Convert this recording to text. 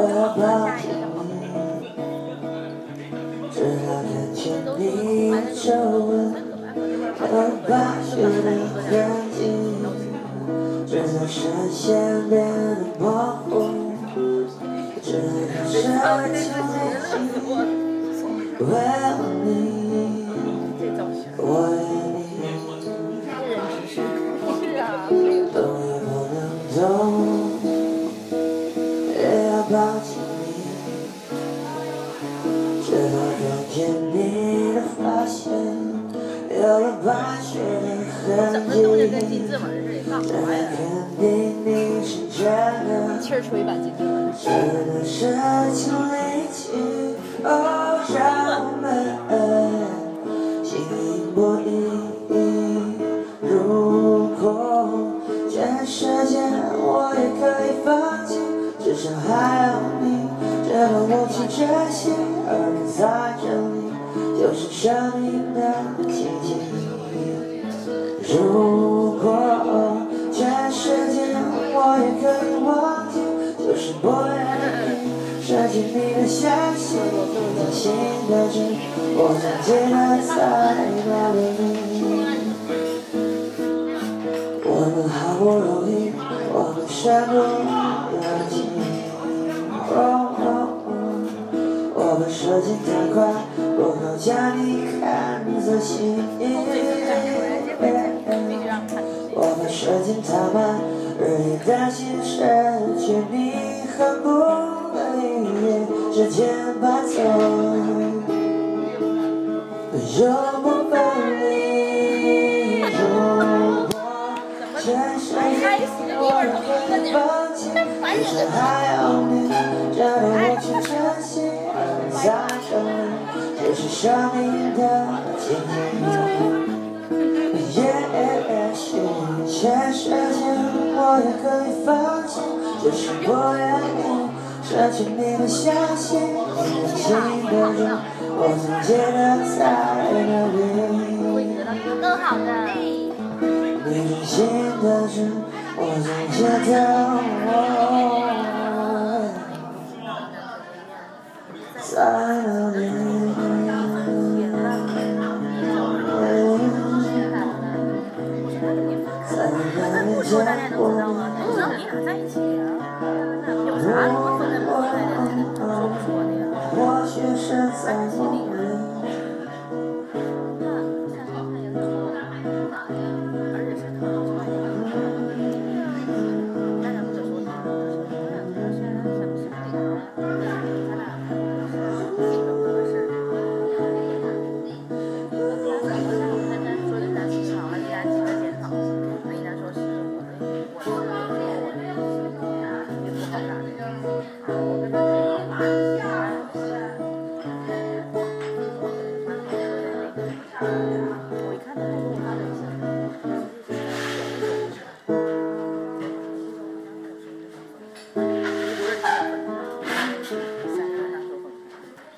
我要抱紧你，直到看见你皱纹和白雪的痕迹，直到视线变得模糊，直到失去联系。为了你，我愿意。动也不能动，气，哦，让我们形影不离。如果全世界我也可以放弃，至少还有你，这个我去珍惜，而你在这里就是生命的奇迹。如果全世界我也可以忘记，就是不愿意舍弃你的消息，你心的事，我想记得在哪里。我们好不容易，我们身不由己。哦哦哦，我们时间太快，不够将你看仔细。我们时间太慢，日夜担心失去你，恨不得一夜之间搬走，永不分离。如果全世界我也可以放弃，至少还有你，这让我去珍惜，而你在这里，就是生命也可以放弃，就是不愿意舍弃你的消息，你的心的人，我总记得在哪里。更好的。你真心的事，我总记得我在哪里。在哪里见过你？不知道你俩在一起？有啥你们分的不分的？说不说的呀？或许是在梦我们自己把第二项，我们，来，